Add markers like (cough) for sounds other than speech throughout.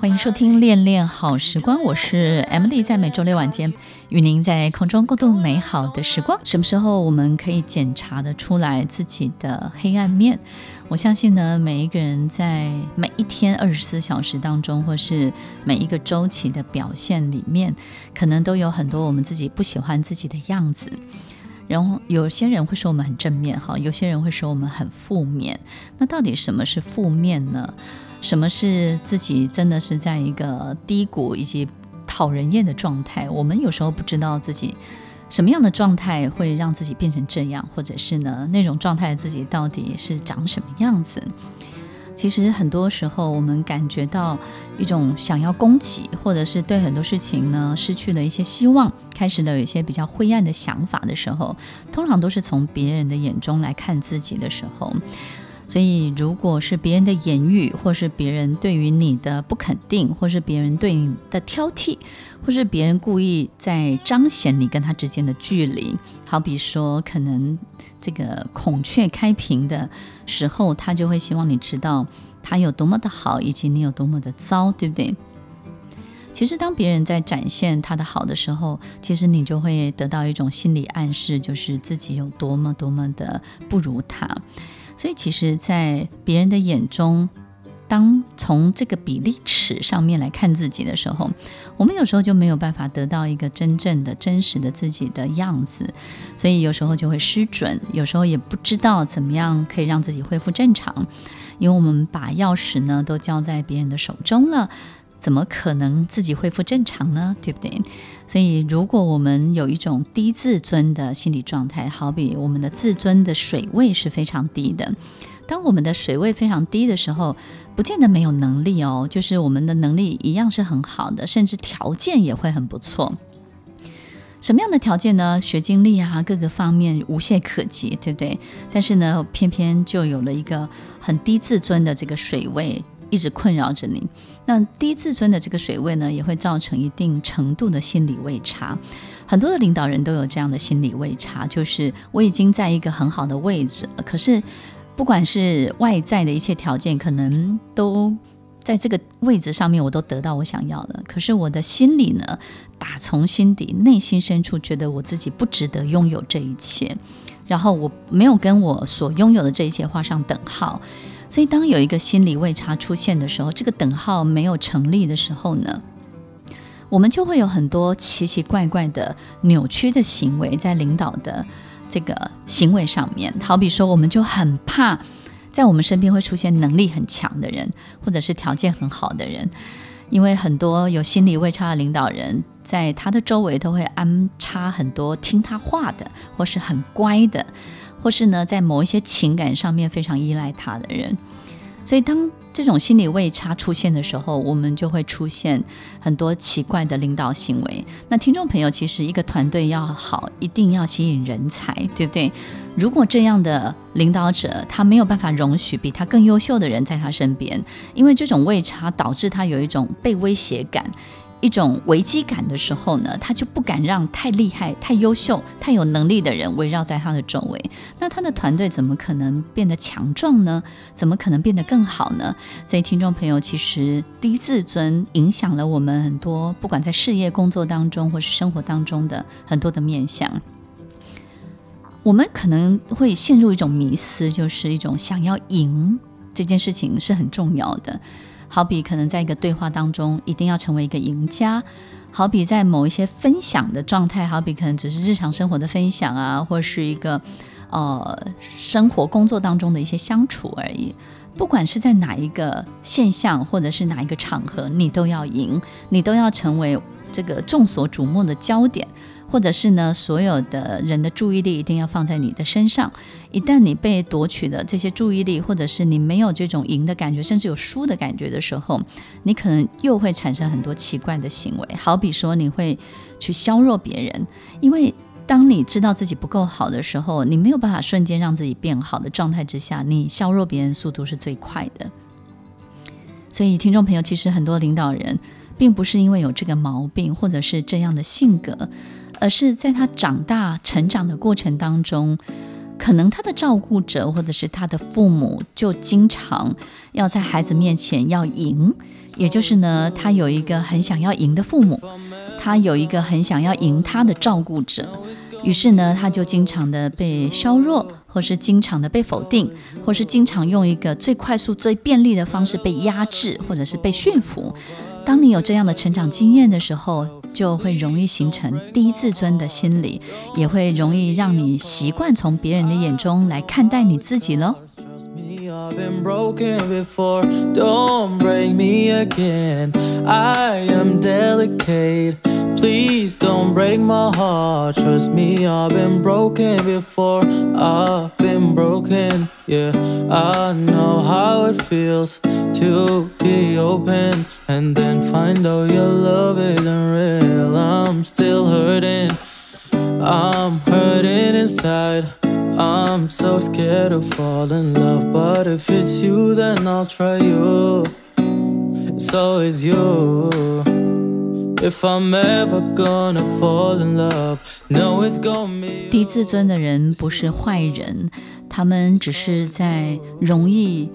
欢迎收听《恋恋好时光》，我是 Emily，在每周六晚间与您在空中共度美好的时光。什么时候我们可以检查得出来自己的黑暗面？我相信呢，每一个人在每一天二十四小时当中，或是每一个周期的表现里面，可能都有很多我们自己不喜欢自己的样子。然后有些人会说我们很正面，哈，有些人会说我们很负面。那到底什么是负面呢？什么是自己真的是在一个低谷以及讨人厌的状态？我们有时候不知道自己什么样的状态会让自己变成这样，或者是呢，那种状态自己到底是长什么样子？其实很多时候我们感觉到一种想要攻击，或者是对很多事情呢失去了一些希望，开始了有一些比较灰暗的想法的时候，通常都是从别人的眼中来看自己的时候。所以，如果是别人的言语，或是别人对于你的不肯定，或是别人对你的挑剔，或是别人故意在彰显你跟他之间的距离，好比说，可能这个孔雀开屏的时候，他就会希望你知道他有多么的好，以及你有多么的糟，对不对？其实，当别人在展现他的好的时候，其实你就会得到一种心理暗示，就是自己有多么多么的不如他。所以，其实，在别人的眼中，当从这个比例尺上面来看自己的时候，我们有时候就没有办法得到一个真正的、真实的自己的样子，所以有时候就会失准，有时候也不知道怎么样可以让自己恢复正常，因为我们把钥匙呢都交在别人的手中了。怎么可能自己恢复正常呢？对不对？所以，如果我们有一种低自尊的心理状态，好比我们的自尊的水位是非常低的。当我们的水位非常低的时候，不见得没有能力哦，就是我们的能力一样是很好的，甚至条件也会很不错。什么样的条件呢？学经历啊，各个方面无懈可击，对不对？但是呢，偏偏就有了一个很低自尊的这个水位。一直困扰着你，那低自尊的这个水位呢，也会造成一定程度的心理位差。很多的领导人都有这样的心理位差，就是我已经在一个很好的位置了，可是不管是外在的一切条件，可能都在这个位置上面，我都得到我想要的。可是我的心里呢，打从心底、内心深处，觉得我自己不值得拥有这一切，然后我没有跟我所拥有的这一切画上等号。所以，当有一个心理位差出现的时候，这个等号没有成立的时候呢，我们就会有很多奇奇怪怪的扭曲的行为在领导的这个行为上面。好比说，我们就很怕在我们身边会出现能力很强的人，或者是条件很好的人，因为很多有心理位差的领导人，在他的周围都会安插很多听他话的，或是很乖的。或是呢，在某一些情感上面非常依赖他的人，所以当这种心理位差出现的时候，我们就会出现很多奇怪的领导行为。那听众朋友，其实一个团队要好，一定要吸引人才，对不对？如果这样的领导者他没有办法容许比他更优秀的人在他身边，因为这种位差导致他有一种被威胁感。一种危机感的时候呢，他就不敢让太厉害、太优秀、太有能力的人围绕在他的周围。那他的团队怎么可能变得强壮呢？怎么可能变得更好呢？所以，听众朋友，其实低自尊影响了我们很多，不管在事业工作当中，或是生活当中的很多的面向。我们可能会陷入一种迷思，就是一种想要赢这件事情是很重要的。好比可能在一个对话当中，一定要成为一个赢家；好比在某一些分享的状态，好比可能只是日常生活的分享啊，或是一个呃生活工作当中的一些相处而已。不管是在哪一个现象，或者是哪一个场合，你都要赢，你都要成为这个众所瞩目的焦点。或者是呢，所有的人的注意力一定要放在你的身上。一旦你被夺取了这些注意力，或者是你没有这种赢的感觉，甚至有输的感觉的时候，你可能又会产生很多奇怪的行为。好比说，你会去削弱别人，因为当你知道自己不够好的时候，你没有办法瞬间让自己变好的状态之下，你削弱别人速度是最快的。所以，听众朋友，其实很多领导人并不是因为有这个毛病，或者是这样的性格，而是在他长大成长的过程当中，可能他的照顾者或者是他的父母就经常要在孩子面前要赢，也就是呢，他有一个很想要赢的父母。他有一个很想要赢他的照顾者，于是呢，他就经常的被削弱，或是经常的被否定，或是经常用一个最快速、最便利的方式被压制，或者是被驯服。当你有这样的成长经验的时候，就会容易形成低自尊的心理，也会容易让你习惯从别人的眼中来看待你自己喽。Please don't break my heart. Trust me, I've been broken before. I've been broken, yeah. I know how it feels to be open and then find out your love isn't real. I'm still hurting. I'm hurting inside. I'm so scared to fall in love, but if it's you, then I'll try you. It's always you. If I'm ever gonna fall in love, no, it's gonna be 低自尊的人不是坏人，他们只是在容易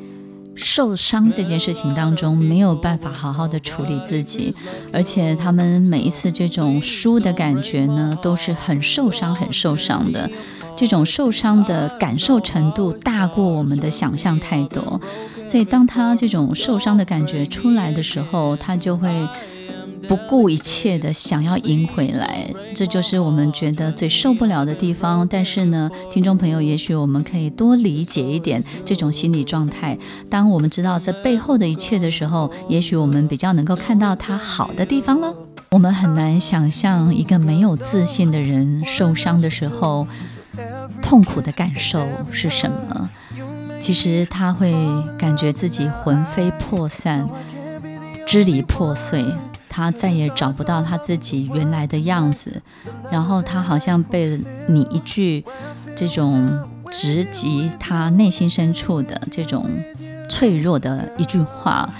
受伤这件事情当中没有办法好好的处理自己，而且他们每一次这种输的感觉呢，都是很受伤、很受伤的。这种受伤的感受程度大过我们的想象太多，所以当他这种受伤的感觉出来的时候，他就会。不顾一切的想要赢回来，这就是我们觉得最受不了的地方。但是呢，听众朋友，也许我们可以多理解一点这种心理状态。当我们知道这背后的一切的时候，也许我们比较能够看到它好的地方了。我们很难想象一个没有自信的人受伤的时候，痛苦的感受是什么。其实他会感觉自己魂飞魄散，支离破碎。他再也找不到他自己原来的样子，然后他好像被你一句这种直击他内心深处的这种脆弱的一句话，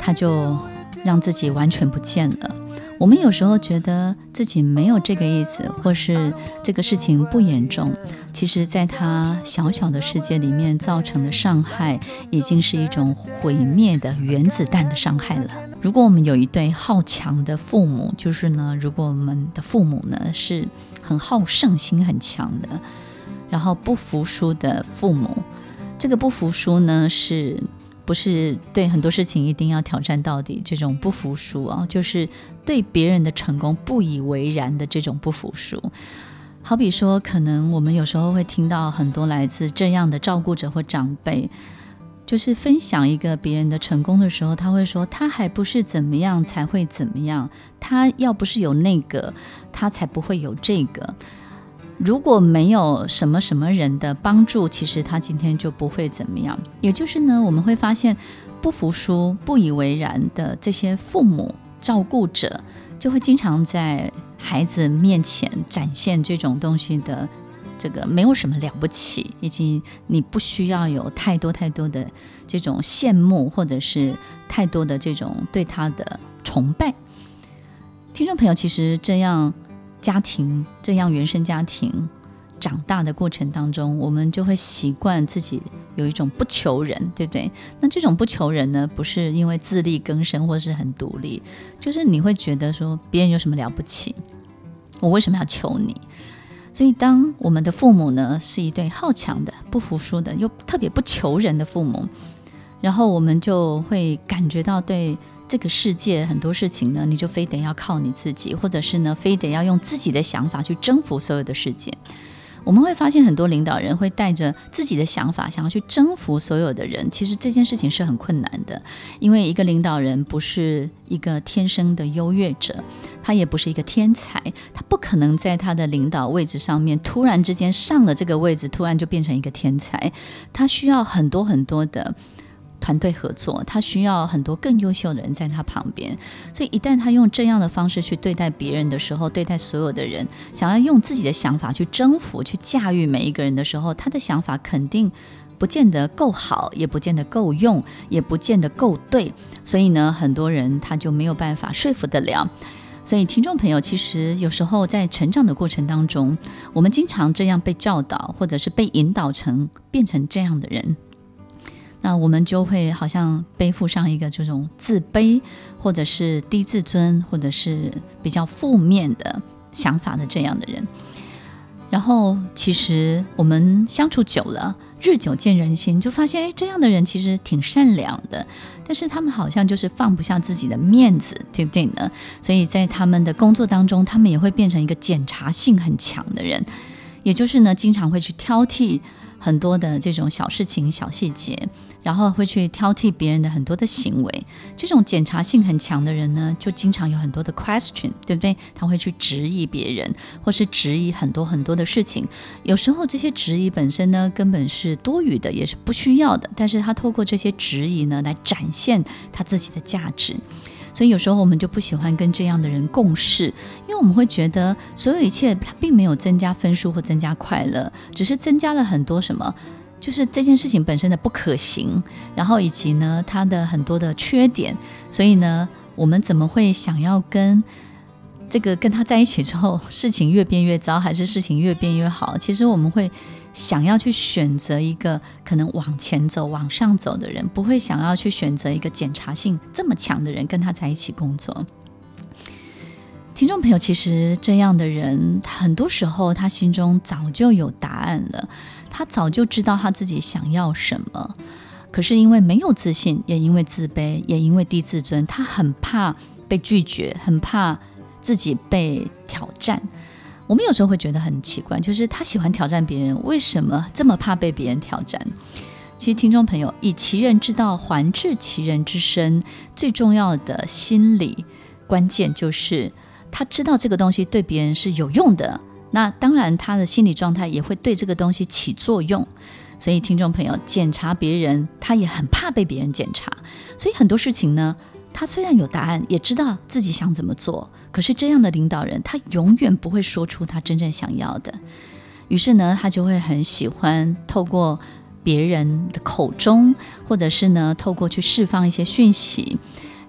他就让自己完全不见了。我们有时候觉得自己没有这个意思，或是这个事情不严重，其实，在他小小的世界里面造成的伤害，已经是一种毁灭的原子弹的伤害了。如果我们有一对好强的父母，就是呢，如果我们的父母呢是很好胜心很强的，然后不服输的父母，这个不服输呢是。不是对很多事情一定要挑战到底，这种不服输啊，就是对别人的成功不以为然的这种不服输。好比说，可能我们有时候会听到很多来自这样的照顾者或长辈，就是分享一个别人的成功的时候，他会说：“他还不是怎么样才会怎么样，他要不是有那个，他才不会有这个。”如果没有什么什么人的帮助，其实他今天就不会怎么样。也就是呢，我们会发现不服输、不以为然的这些父母、照顾者，就会经常在孩子面前展现这种东西的这个没有什么了不起，以及你不需要有太多太多的这种羡慕，或者是太多的这种对他的崇拜。听众朋友，其实这样。家庭这样原生家庭长大的过程当中，我们就会习惯自己有一种不求人，对不对？那这种不求人呢，不是因为自力更生或是很独立，就是你会觉得说别人有什么了不起，我为什么要求你？所以当我们的父母呢是一对好强的、不服输的，又特别不求人的父母，然后我们就会感觉到对。这个世界很多事情呢，你就非得要靠你自己，或者是呢，非得要用自己的想法去征服所有的世界。我们会发现很多领导人会带着自己的想法，想要去征服所有的人。其实这件事情是很困难的，因为一个领导人不是一个天生的优越者，他也不是一个天才，他不可能在他的领导位置上面突然之间上了这个位置，突然就变成一个天才。他需要很多很多的。团队合作，他需要很多更优秀的人在他旁边。所以一旦他用这样的方式去对待别人的时候，对待所有的人，想要用自己的想法去征服、去驾驭每一个人的时候，他的想法肯定不见得够好，也不见得够用，也不见得够对。所以呢，很多人他就没有办法说服得了。所以，听众朋友，其实有时候在成长的过程当中，我们经常这样被教导，或者是被引导成变成这样的人，那我们就会好像背负上一个这种自卑，或者是低自尊，或者是比较负面的想法的这样的人。然后，其实我们相处久了，日久见人心，就发现，哎，这样的人其实挺善良的，但是他们好像就是放不下自己的面子，对不对呢？所以在他们的工作当中，他们也会变成一个检查性很强的人，也就是呢，经常会去挑剔。很多的这种小事情、小细节，然后会去挑剔别人的很多的行为。这种检查性很强的人呢，就经常有很多的 question，对不对？他会去质疑别人，或是质疑很多很多的事情。有时候这些质疑本身呢，根本是多余的，也是不需要的。但是他透过这些质疑呢，来展现他自己的价值。所以有时候我们就不喜欢跟这样的人共事，因为我们会觉得所有一切它并没有增加分数或增加快乐，只是增加了很多什么，就是这件事情本身的不可行，然后以及呢它的很多的缺点。所以呢，我们怎么会想要跟这个跟他在一起之后，事情越变越糟，还是事情越变越好？其实我们会。想要去选择一个可能往前走、往上走的人，不会想要去选择一个检查性这么强的人跟他在一起工作。听众朋友，其实这样的人，很多时候他心中早就有答案了，他早就知道他自己想要什么，可是因为没有自信，也因为自卑，也因为低自尊，他很怕被拒绝，很怕自己被挑战。我们有时候会觉得很奇怪，就是他喜欢挑战别人，为什么这么怕被别人挑战？其实，听众朋友，以其人之道还治其人之身，最重要的心理关键就是他知道这个东西对别人是有用的。那当然，他的心理状态也会对这个东西起作用。所以，听众朋友，检查别人，他也很怕被别人检查。所以，很多事情呢。他虽然有答案，也知道自己想怎么做，可是这样的领导人，他永远不会说出他真正想要的。于是呢，他就会很喜欢透过别人的口中，或者是呢，透过去释放一些讯息。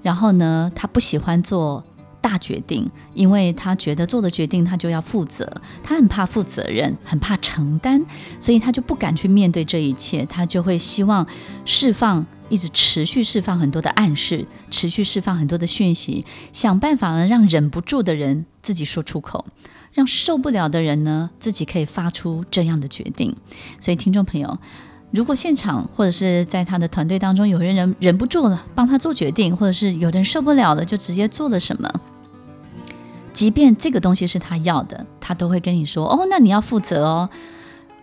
然后呢，他不喜欢做大决定，因为他觉得做的决定他就要负责，他很怕负责任，很怕承担，所以他就不敢去面对这一切。他就会希望释放。一直持续释放很多的暗示，持续释放很多的讯息，想办法呢，让忍不住的人自己说出口，让受不了的人呢，自己可以发出这样的决定。所以，听众朋友，如果现场或者是在他的团队当中有人忍忍不住了，帮他做决定，或者是有人受不了了，就直接做了什么，即便这个东西是他要的，他都会跟你说：“哦，那你要负责哦。”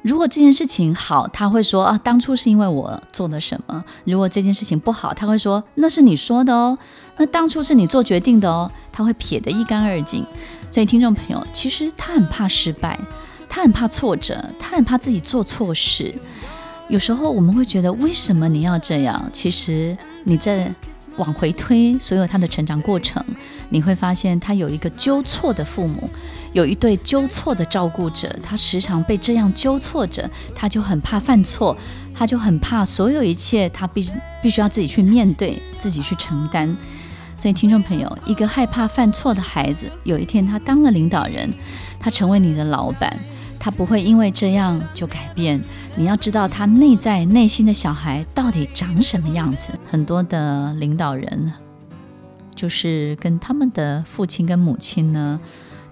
如果这件事情好，他会说啊，当初是因为我做了什么；如果这件事情不好，他会说那是你说的哦，那当初是你做决定的哦，他会撇得一干二净。所以，听众朋友，其实他很怕失败，他很怕挫折，他很怕自己做错事。有时候我们会觉得，为什么你要这样？其实你在往回推所有他的成长过程，你会发现他有一个纠错的父母。有一对纠错的照顾者，他时常被这样纠错着，他就很怕犯错，他就很怕所有一切，他必必须要自己去面对，自己去承担。所以，听众朋友，一个害怕犯错的孩子，有一天他当了领导人，他成为你的老板，他不会因为这样就改变。你要知道，他内在内心的小孩到底长什么样子。很多的领导人，就是跟他们的父亲跟母亲呢。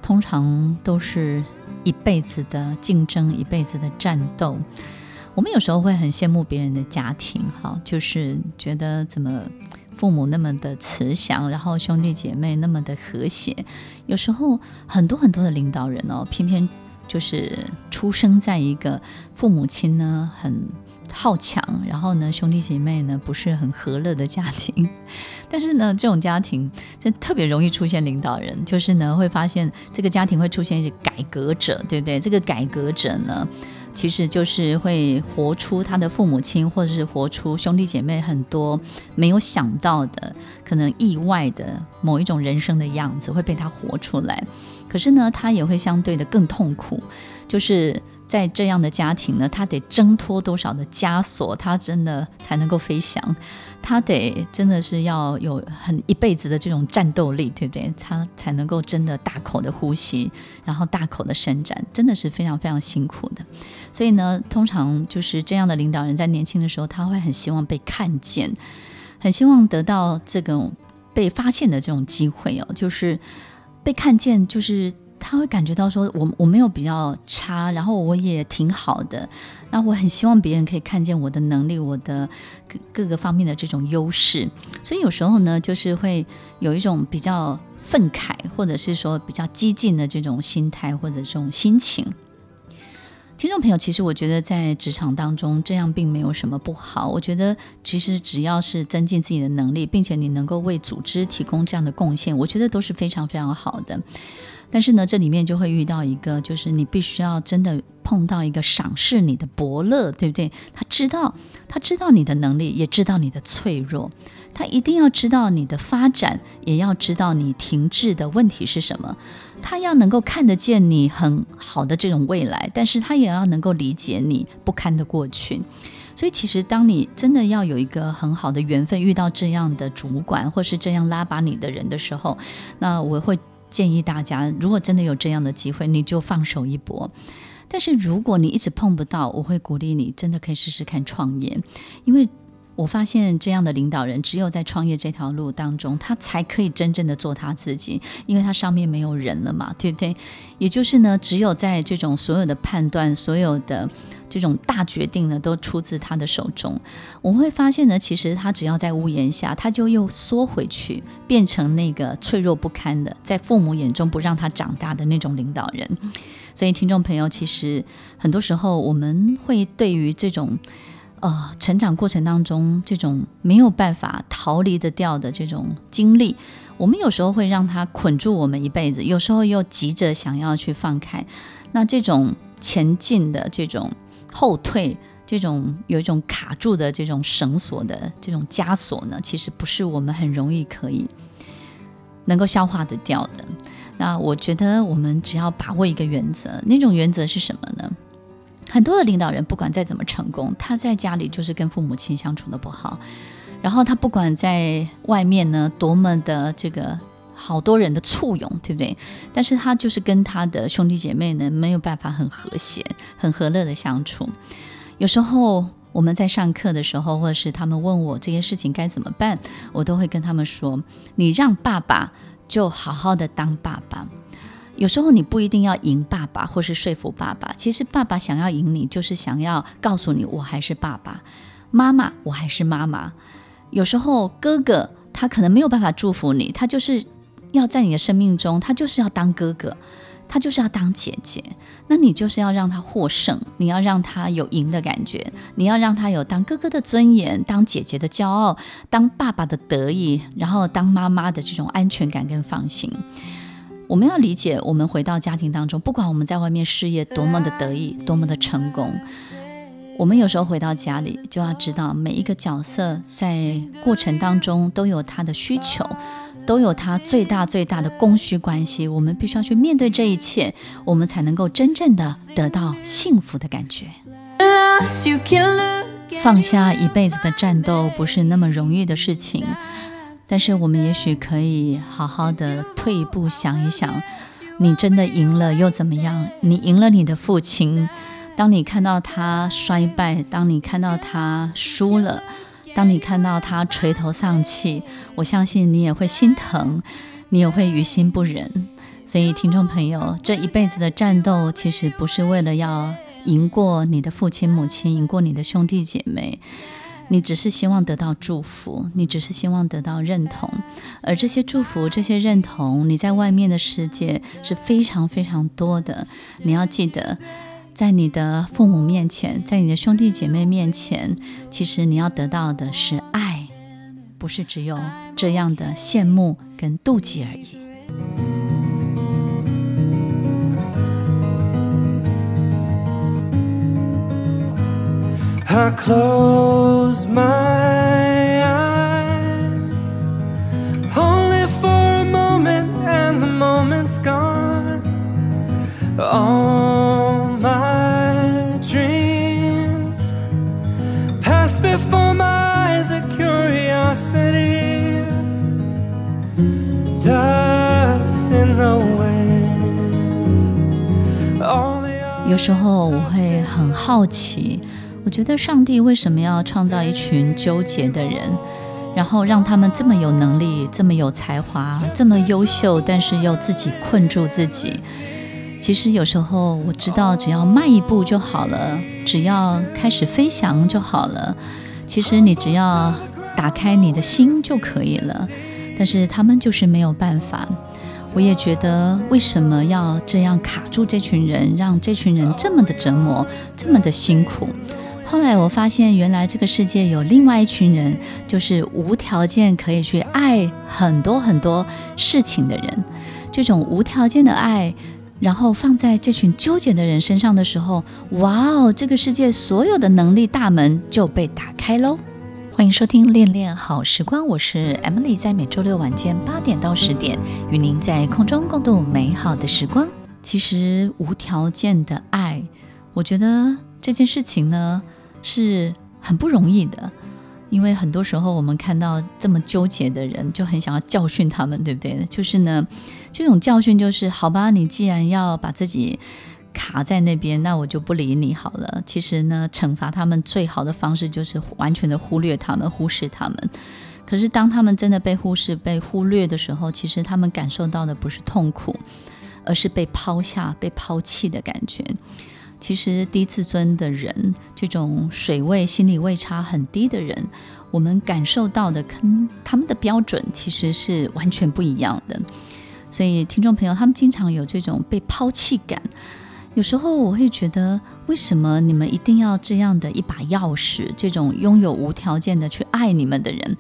通常都是一辈子的竞争，一辈子的战斗。我们有时候会很羡慕别人的家庭，哈，就是觉得怎么父母那么的慈祥，然后兄弟姐妹那么的和谐。有时候很多很多的领导人哦，偏偏就是出生在一个父母亲呢很好强，然后呢，兄弟姐妹呢不是很和乐的家庭，但是呢，这种家庭就特别容易出现领导人，就是呢会发现这个家庭会出现一些改革者，对不对？这个改革者呢，其实就是会活出他的父母亲，或者是活出兄弟姐妹很多没有想到的、可能意外的某一种人生的样子会被他活出来。可是呢，他也会相对的更痛苦，就是。在这样的家庭呢，他得挣脱多少的枷锁，他真的才能够飞翔？他得真的是要有很一辈子的这种战斗力，对不对？他才能够真的大口的呼吸，然后大口的伸展，真的是非常非常辛苦的。所以呢，通常就是这样的领导人，在年轻的时候，他会很希望被看见，很希望得到这种被发现的这种机会哦，就是被看见，就是。他会感觉到说，我我没有比较差，然后我也挺好的。那我很希望别人可以看见我的能力，我的各各个方面的这种优势。所以有时候呢，就是会有一种比较愤慨，或者是说比较激进的这种心态或者这种心情。听众朋友，其实我觉得在职场当中这样并没有什么不好。我觉得其实只要是增进自己的能力，并且你能够为组织提供这样的贡献，我觉得都是非常非常好的。但是呢，这里面就会遇到一个，就是你必须要真的碰到一个赏识你的伯乐，对不对？他知道，他知道你的能力，也知道你的脆弱，他一定要知道你的发展，也要知道你停滞的问题是什么。他要能够看得见你很好的这种未来，但是他也要能够理解你不堪的过去。所以，其实当你真的要有一个很好的缘分，遇到这样的主管，或是这样拉拔你的人的时候，那我会。建议大家，如果真的有这样的机会，你就放手一搏。但是如果你一直碰不到，我会鼓励你，真的可以试试看创业，因为。我发现这样的领导人，只有在创业这条路当中，他才可以真正的做他自己，因为他上面没有人了嘛，对不对？也就是呢，只有在这种所有的判断、所有的这种大决定呢，都出自他的手中。我们会发现呢，其实他只要在屋檐下，他就又缩回去，变成那个脆弱不堪的，在父母眼中不让他长大的那种领导人。所以，听众朋友，其实很多时候我们会对于这种。呃，成长过程当中，这种没有办法逃离得掉的这种经历，我们有时候会让它捆住我们一辈子，有时候又急着想要去放开。那这种前进的这种后退，这种有一种卡住的这种绳索的这种枷锁呢，其实不是我们很容易可以 (laughs) 能够消化得掉的。那我觉得我们只要把握一个原则，那种原则是什么呢？很多的领导人，不管再怎么成功，他在家里就是跟父母亲相处的不好。然后他不管在外面呢，多么的这个好多人的簇拥，对不对？但是他就是跟他的兄弟姐妹呢，没有办法很和谐、很和乐的相处。有时候我们在上课的时候，或者是他们问我这些事情该怎么办，我都会跟他们说：你让爸爸就好好的当爸爸。有时候你不一定要赢爸爸，或是说服爸爸。其实爸爸想要赢你，就是想要告诉你，我还是爸爸；妈妈，我还是妈妈。有时候哥哥他可能没有办法祝福你，他就是要在你的生命中，他就是要当哥哥，他就是要当姐姐。那你就是要让他获胜，你要让他有赢的感觉，你要让他有当哥哥的尊严，当姐姐的骄傲，当爸爸的得意，然后当妈妈的这种安全感跟放心。我们要理解，我们回到家庭当中，不管我们在外面事业多么的得意，多么的成功，我们有时候回到家里，就要知道每一个角色在过程当中都有他的需求，都有他最大最大的供需关系。我们必须要去面对这一切，我们才能够真正的得到幸福的感觉。放下一辈子的战斗，不是那么容易的事情。但是我们也许可以好好的退一步想一想，你真的赢了又怎么样？你赢了你的父亲，当你看到他衰败，当你看到他输了，当你看到他垂头丧气，我相信你也会心疼，你也会于心不忍。所以，听众朋友，这一辈子的战斗，其实不是为了要赢过你的父亲母亲，赢过你的兄弟姐妹。你只是希望得到祝福，你只是希望得到认同，而这些祝福、这些认同，你在外面的世界是非常非常多的。你要记得，在你的父母面前，在你的兄弟姐妹面前，其实你要得到的是爱，不是只有这样的羡慕跟妒忌而已。I close my eyes only for a moment, and the moment's gone. All my dreams pass before my eyes, a curiosity, dust in the wind. All the 有时候我会很好奇。 我觉得上帝为什么要创造一群纠结的人，然后让他们这么有能力、这么有才华、这么优秀，但是又自己困住自己？其实有时候我知道，只要迈一步就好了，只要开始飞翔就好了。其实你只要打开你的心就可以了。但是他们就是没有办法。我也觉得，为什么要这样卡住这群人，让这群人这么的折磨，这么的辛苦？后来我发现，原来这个世界有另外一群人，就是无条件可以去爱很多很多事情的人。这种无条件的爱，然后放在这群纠结的人身上的时候，哇哦，这个世界所有的能力大门就被打开喽！欢迎收听《恋恋好时光》，我是 Emily，在每周六晚间八点到十点，与您在空中共度美好的时光。其实无条件的爱，我觉得。这件事情呢是很不容易的，因为很多时候我们看到这么纠结的人，就很想要教训他们，对不对？就是呢，这种教训就是，好吧，你既然要把自己卡在那边，那我就不理你好了。其实呢，惩罚他们最好的方式就是完全的忽略他们，忽视他们。可是当他们真的被忽视、被忽略的时候，其实他们感受到的不是痛苦，而是被抛下、被抛弃的感觉。其实低自尊的人，这种水位、心理位差很低的人，我们感受到的跟他们的标准其实是完全不一样的。所以，听众朋友，他们经常有这种被抛弃感。有时候我会觉得，为什么你们一定要这样的一把钥匙？这种拥有无条件的去爱你们的人。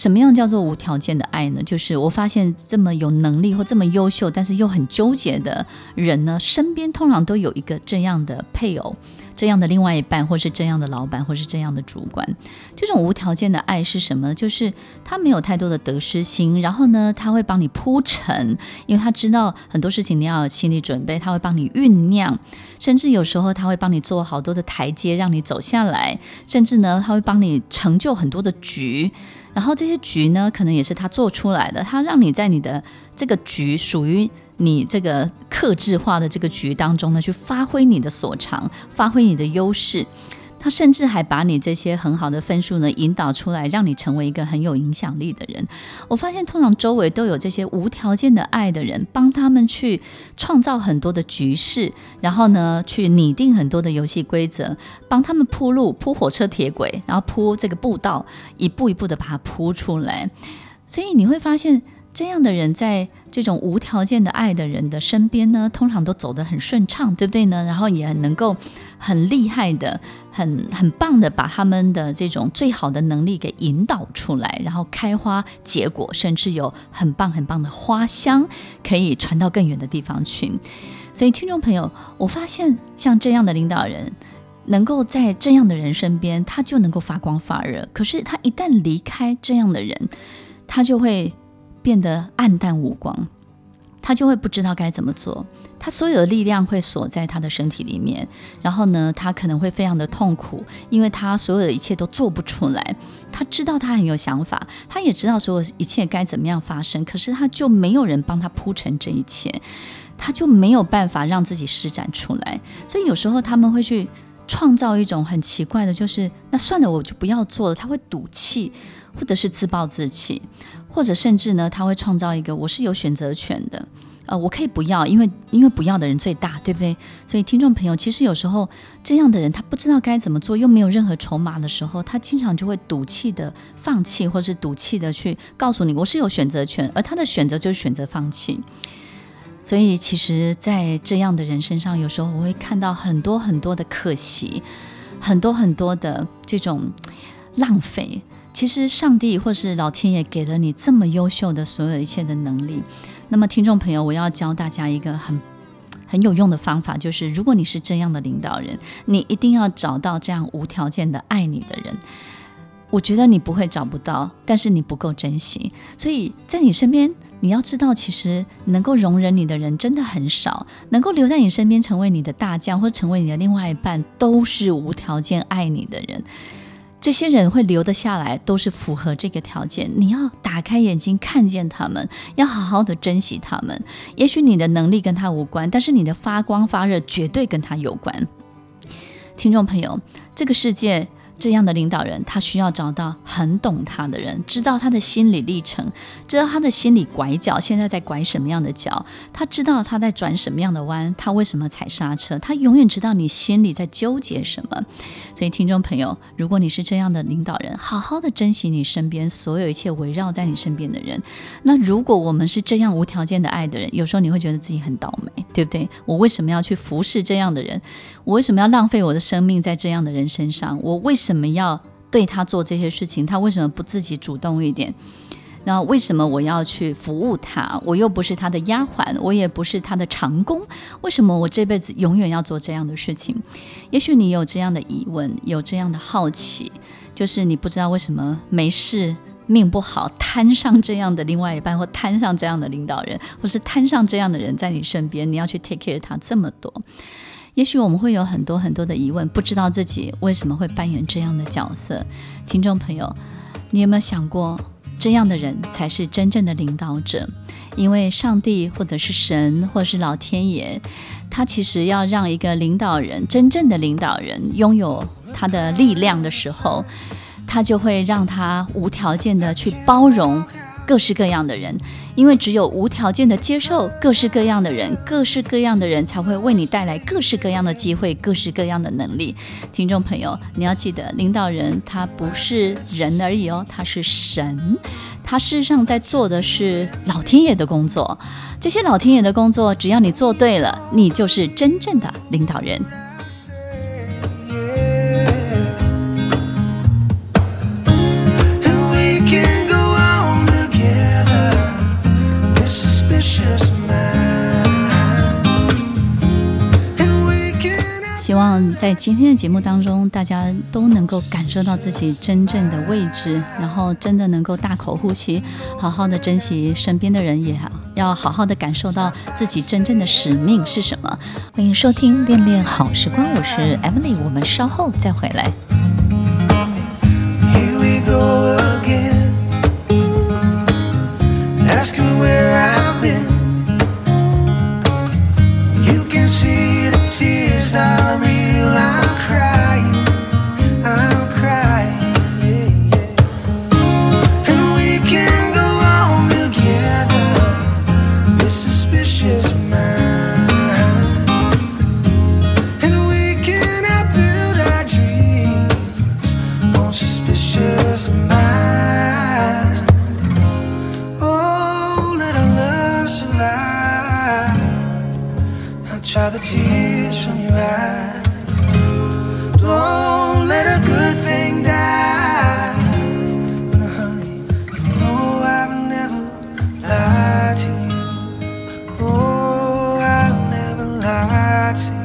什么样叫做无条件的爱呢？就是我发现这么有能力或这么优秀，但是又很纠结的人呢，身边通常都有一个这样的配偶，这样的另外一半，或是这样的老板，或是这样的主管。这种无条件的爱是什么？就是他没有太多的得失心，然后呢，他会帮你铺陈，因为他知道很多事情你要有心理准备，他会帮你酝酿，甚至有时候他会帮你做好多的台阶让你走下来，甚至呢，他会帮你成就很多的局。然后这些局呢，可能也是他做出来的，他让你在你的这个局属于你这个克制化的这个局当中呢，去发挥你的所长，发挥你的优势。他甚至还把你这些很好的分数呢引导出来，让你成为一个很有影响力的人。我发现通常周围都有这些无条件的爱的人，帮他们去创造很多的局势，然后呢去拟定很多的游戏规则，帮他们铺路、铺火车铁轨，然后铺这个步道，一步一步的把它铺出来。所以你会发现。这样的人在这种无条件的爱的人的身边呢，通常都走得很顺畅，对不对呢？然后也能够很厉害的、很很棒的把他们的这种最好的能力给引导出来，然后开花结果，甚至有很棒很棒的花香可以传到更远的地方去。所以，听众朋友，我发现像这样的领导人，能够在这样的人身边，他就能够发光发热。可是，他一旦离开这样的人，他就会。变得黯淡无光，他就会不知道该怎么做。他所有的力量会锁在他的身体里面，然后呢，他可能会非常的痛苦，因为他所有的一切都做不出来。他知道他很有想法，他也知道所有一切该怎么样发生，可是他就没有人帮他铺成这一切，他就没有办法让自己施展出来。所以有时候他们会去创造一种很奇怪的，就是那算了，我就不要做了。他会赌气，或者是自暴自弃。或者甚至呢，他会创造一个我是有选择权的，呃，我可以不要，因为因为不要的人最大，对不对？所以听众朋友，其实有时候这样的人，他不知道该怎么做，又没有任何筹码的时候，他经常就会赌气的放弃，或者是赌气的去告诉你我是有选择权，而他的选择就是选择放弃。所以其实，在这样的人身上，有时候我会看到很多很多的可惜，很多很多的这种浪费。其实上帝或是老天爷给了你这么优秀的所有一切的能力，那么听众朋友，我要教大家一个很很有用的方法就是，如果你是这样的领导人，你一定要找到这样无条件的爱你的人。我觉得你不会找不到，但是你不够珍惜。所以在你身边，你要知道，其实能够容忍你的人真的很少，能够留在你身边成为你的大将或成为你的另外一半，都是无条件爱你的人。这些人会留得下来，都是符合这个条件。你要打开眼睛看见他们，要好好的珍惜他们。也许你的能力跟他无关，但是你的发光发热绝对跟他有关。听众朋友，这个世界。这样的领导人，他需要找到很懂他的人，知道他的心理历程，知道他的心理拐角，现在在拐什么样的角，他知道他在转什么样的弯，他为什么踩刹车，他永远知道你心里在纠结什么。所以，听众朋友，如果你是这样的领导人，好好的珍惜你身边所有一切围绕在你身边的人。那如果我们是这样无条件的爱的人，有时候你会觉得自己很倒霉，对不对？我为什么要去服侍这样的人？我为什么要浪费我的生命在这样的人身上？我为什怎么要对他做这些事情？他为什么不自己主动一点？那为什么我要去服务他？我又不是他的丫鬟，我也不是他的长工。为什么我这辈子永远要做这样的事情？也许你有这样的疑问，有这样的好奇，就是你不知道为什么没事命不好，摊上这样的另外一半，或摊上这样的领导人，或是摊上这样的人在你身边，你要去 take care 他这么多。也许我们会有很多很多的疑问，不知道自己为什么会扮演这样的角色。听众朋友，你有没有想过，这样的人才是真正的领导者？因为上帝或者是神或者是老天爷，他其实要让一个领导人，真正的领导人拥有他的力量的时候，他就会让他无条件的去包容。各式各样的人，因为只有无条件的接受各式各样的人，各式各样的人才会为你带来各式各样的机会，各式各样的能力。听众朋友，你要记得，领导人他不是人而已哦，他是神，他事实上在做的是老天爷的工作。这些老天爷的工作，只要你做对了，你就是真正的领导人。希望在今天的节目当中，大家都能够感受到自己真正的位置，然后真的能够大口呼吸，好好的珍惜身边的人也好，要好好的感受到自己真正的使命是什么。欢迎收听《恋恋好时光》，我是 Emily，我们稍后再回来。Here we go again, asking where I watching.